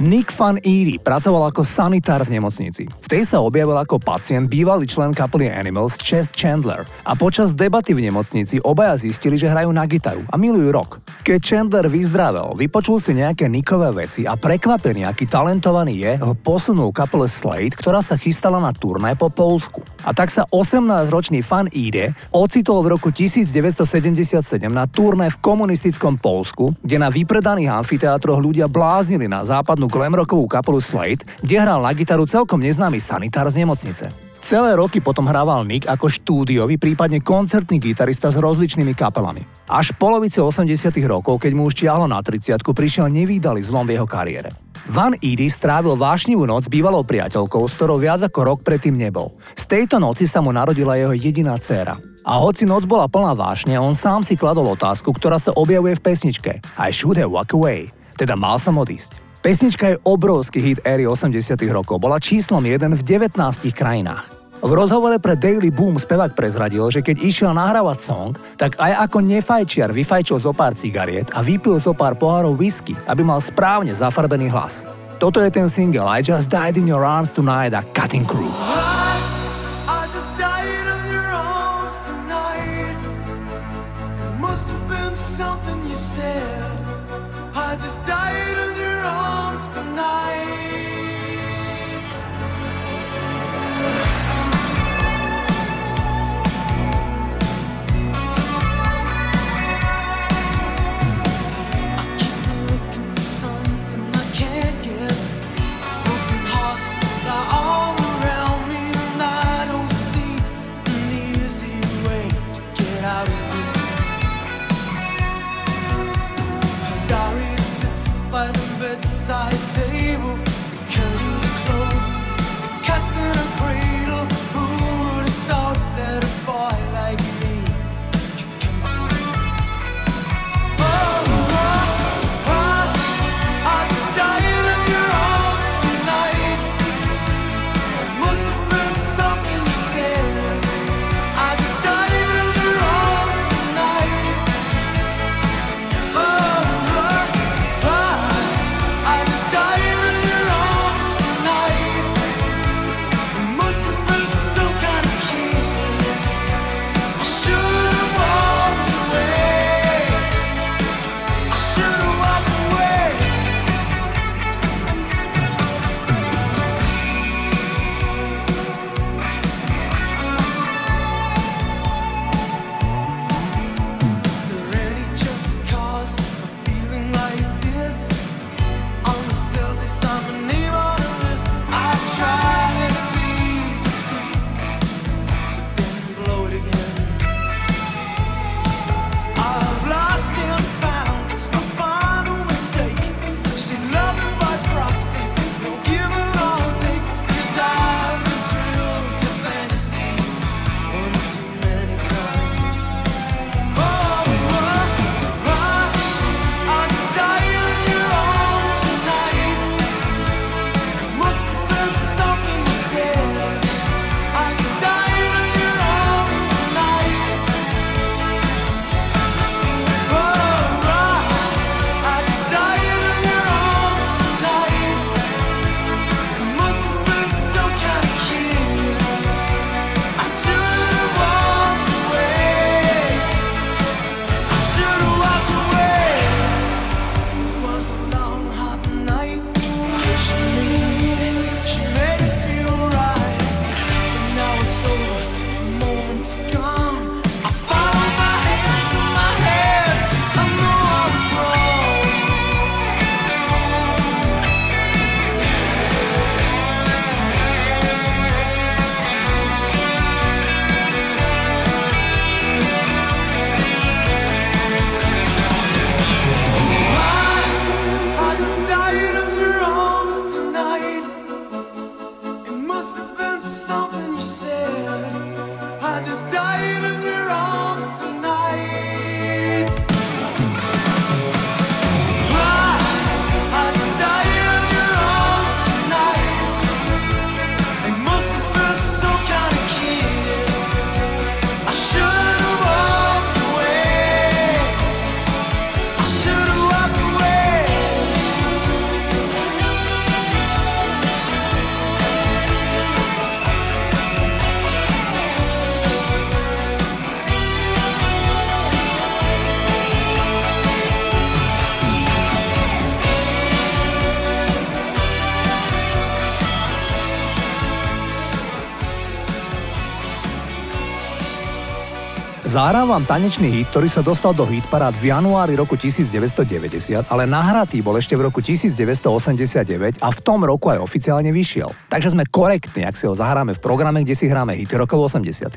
Nick Van Erie pracoval ako sanitár v nemocnici. V tej sa objavil ako pacient bývalý člen kapely Animals Chess Chandler a počas debaty v nemocnici obaja zistili, že hrajú na gitaru a milujú rock. Keď Chandler vyzdravel, vypočul si nejaké Nickové veci a prekvapený, aký talentovaný je, ho posunul kapele Slade, ktorá sa chystala na turnaj po Polsku. A tak sa 18-ročný fan Ide ocitol v roku 1977 na turné v komunistickom Polsku, kde na vypredaných amfiteátroch ľudia bláznili na západnú glamrockovú kapelu Slade, kde hral na gitaru celkom neznámy sanitár z nemocnice. Celé roky potom hrával Nick ako štúdiový, prípadne koncertný gitarista s rozličnými kapelami. Až v polovici 80 rokov, keď mu už čiahlo na 30 prišiel nevýdalý zlom v jeho kariére. Van Edie strávil vášnivú noc bývalou priateľkou, s ktorou viac ako rok predtým nebol. Z tejto noci sa mu narodila jeho jediná dcéra. A hoci noc bola plná vášne, on sám si kladol otázku, ktorá sa objavuje v pesničke I should have walked away, teda mal som odísť. Pesnička je obrovský hit éry 80 rokov, bola číslom 1 v 19 krajinách. V rozhovore pre Daily Boom spevák prezradil, že keď išiel nahrávať song, tak aj ako nefajčiar vyfajčil zo pár cigariet a vypil zo pár pohárov whisky, aby mal správne zafarbený hlas. Toto je ten single I Just Died in Your Arms Tonight a Cutting Crew. Zahrám vám tanečný hit, ktorý sa dostal do hitparád v januári roku 1990, ale nahratý bol ešte v roku 1989 a v tom roku aj oficiálne vyšiel. Takže sme korektní, ak si ho zahráme v programe, kde si hráme hity rokov 80.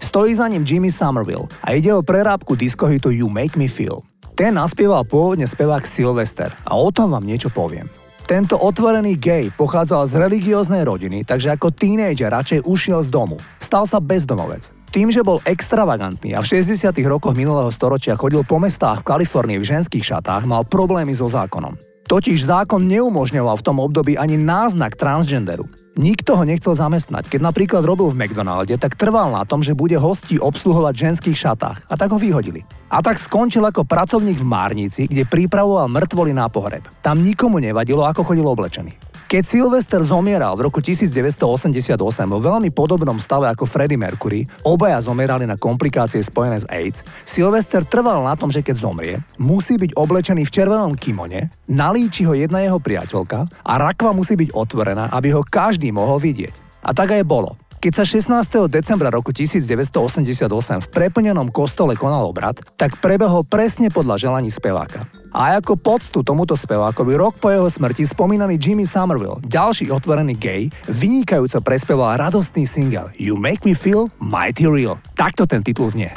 Stojí za ním Jimmy Somerville a ide o prerábku diskohitu You Make Me Feel. Ten naspieval pôvodne spevák Sylvester a o tom vám niečo poviem. Tento otvorený gay pochádzal z religióznej rodiny, takže ako tínejdžer radšej ušiel z domu. Stal sa bezdomovec. Tým, že bol extravagantný a v 60. rokoch minulého storočia chodil po mestách v Kalifornii v ženských šatách, mal problémy so zákonom. Totiž zákon neumožňoval v tom období ani náznak transgenderu. Nikto ho nechcel zamestnať. Keď napríklad robil v McDonalde, tak trval na tom, že bude hostí obsluhovať v ženských šatách. A tak ho vyhodili. A tak skončil ako pracovník v Márnici, kde pripravoval mŕtvoly na pohreb. Tam nikomu nevadilo, ako chodil oblečený. Keď Sylvester zomieral v roku 1988 vo veľmi podobnom stave ako Freddie Mercury, obaja zomierali na komplikácie spojené s AIDS, Sylvester trval na tom, že keď zomrie, musí byť oblečený v červenom kimone, nalíči ho jedna jeho priateľka a rakva musí byť otvorená, aby ho každý mohol vidieť. A tak aj bolo. Keď sa 16. decembra roku 1988 v preplnenom kostole konal obrad, tak prebehol presne podľa želaní speváka. A ako poctu tomuto spevákovi rok po jeho smrti spomínaný Jimmy Somerville, ďalší otvorený gay, vynikajúco prespeval radostný single You Make Me Feel Mighty Real. Takto ten titul znie.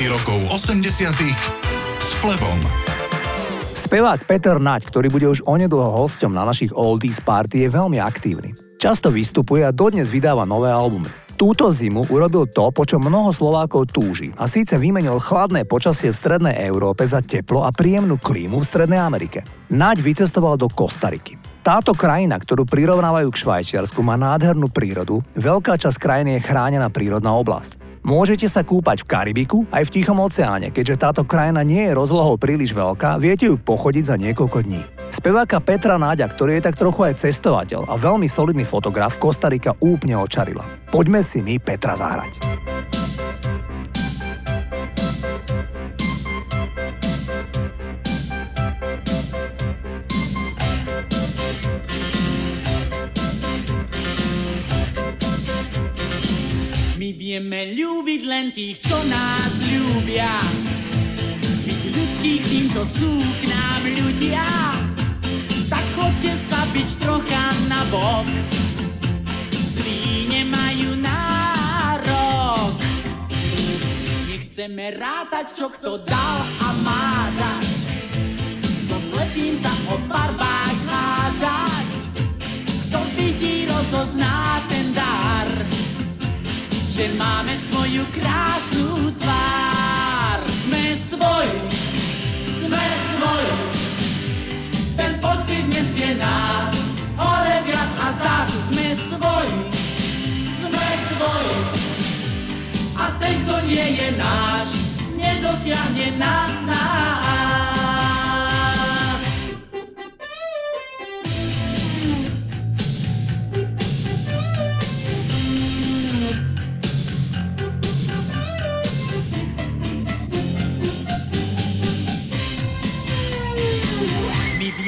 Rokov 80 s Flebom. Spevák Peter Naď, ktorý bude už onedlho hosťom na našich Oldies Party, je veľmi aktívny. Často vystupuje a dodnes vydáva nové albumy. Túto zimu urobil to, po čo mnoho Slovákov túži a síce vymenil chladné počasie v strednej Európe za teplo a príjemnú klímu v strednej Amerike. Naď vycestoval do Kostariky. Táto krajina, ktorú prirovnávajú k Švajčiarsku, má nádhernú prírodu, veľká časť krajiny je chránená prírodná oblasť. Môžete sa kúpať v Karibiku aj v Tichom oceáne, keďže táto krajina nie je rozlohou príliš veľká, viete ju pochodiť za niekoľko dní. Speváka Petra Náďa, ktorý je tak trochu aj cestovateľ a veľmi solidný fotograf, Kostarika úplne očarila. Poďme si my Petra zahrať. Len tých, čo nás ľúbia. Byť ľudských tým, čo sú k nám ľudia. Tak chodte sa byť trocha na bok. Zlí nemajú nárok. Nechceme rátať, čo kto dal a má dať. So slepým sa o barbách hádať. Kto vidí, rozozná ten dar že máme svoju krásnu tvár. Sme svoji, sme svoji, ten pocit nesie nás, hore viac a zás sme svoji, sme svoji. A ten, kto nie je náš, nedosiahne na nás.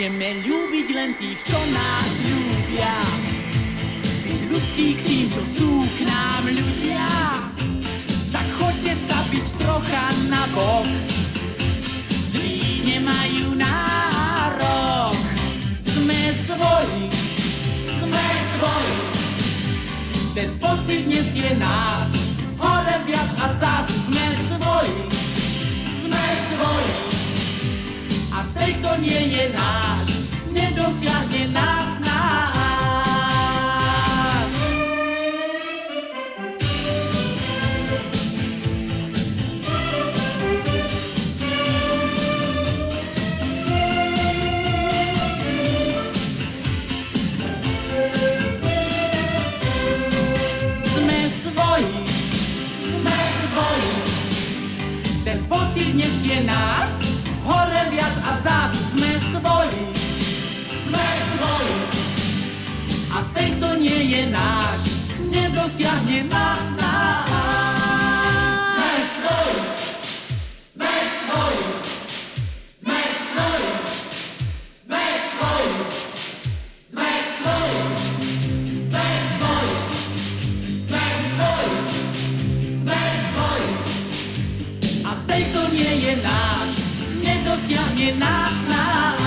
Vieme ľúbiť len tých, čo nás ľúbia. Byť ľudský k tým, čo sú k nám ľudia. Tak choďte sa byť trocha na bok. Zlí nemajú nárok. Sme svoji, sme svoji. Ten pocit nesie nás. Hore viac a zás sme svoji, ten, kto nie je náš, nedosiahne na nás. Sme svoji, sme svoji, ten pocit nesie nás, a zás sme svoji, sme svoji. A ten, kto nie je náš, nedosiahne na nás. Sme svoji, sme svoji, sme svoji, sme svoji, sme svoji, sme svoji, sme svoji, sme svoji. A ten, kto nie je náš, nedosiahne na nás.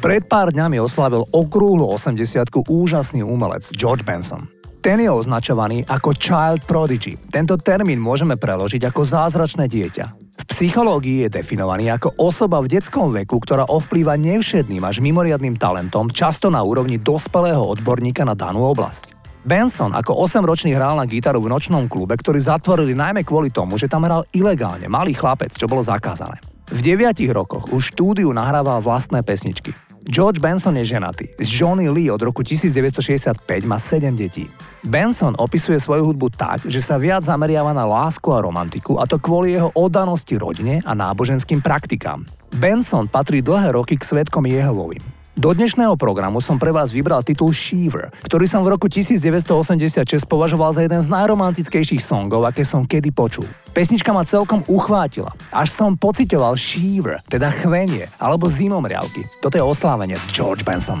Pred pár dňami oslavil okrúhlu 80 úžasný umelec George Benson. Ten je označovaný ako child prodigy. Tento termín môžeme preložiť ako zázračné dieťa. V psychológii je definovaný ako osoba v detskom veku, ktorá ovplýva nevšedným až mimoriadným talentom, často na úrovni dospelého odborníka na danú oblasť. Benson ako 8-ročný hral na gitaru v nočnom klube, ktorý zatvorili najmä kvôli tomu, že tam hral ilegálne, malý chlapec, čo bolo zakázané. V 9 rokoch už štúdiu nahrával vlastné pesničky. George Benson je ženatý. Z Johnny Lee od roku 1965 má 7 detí. Benson opisuje svoju hudbu tak, že sa viac zameriava na lásku a romantiku a to kvôli jeho oddanosti rodine a náboženským praktikám. Benson patrí dlhé roky k svetkom Jehovovým. Do dnešného programu som pre vás vybral titul Shiver, ktorý som v roku 1986 považoval za jeden z najromantickejších songov, aké som kedy počul. Pesnička ma celkom uchvátila, až som pocitoval Shiver, teda chvenie, alebo zimomriavky. Toto je oslávenec George Benson.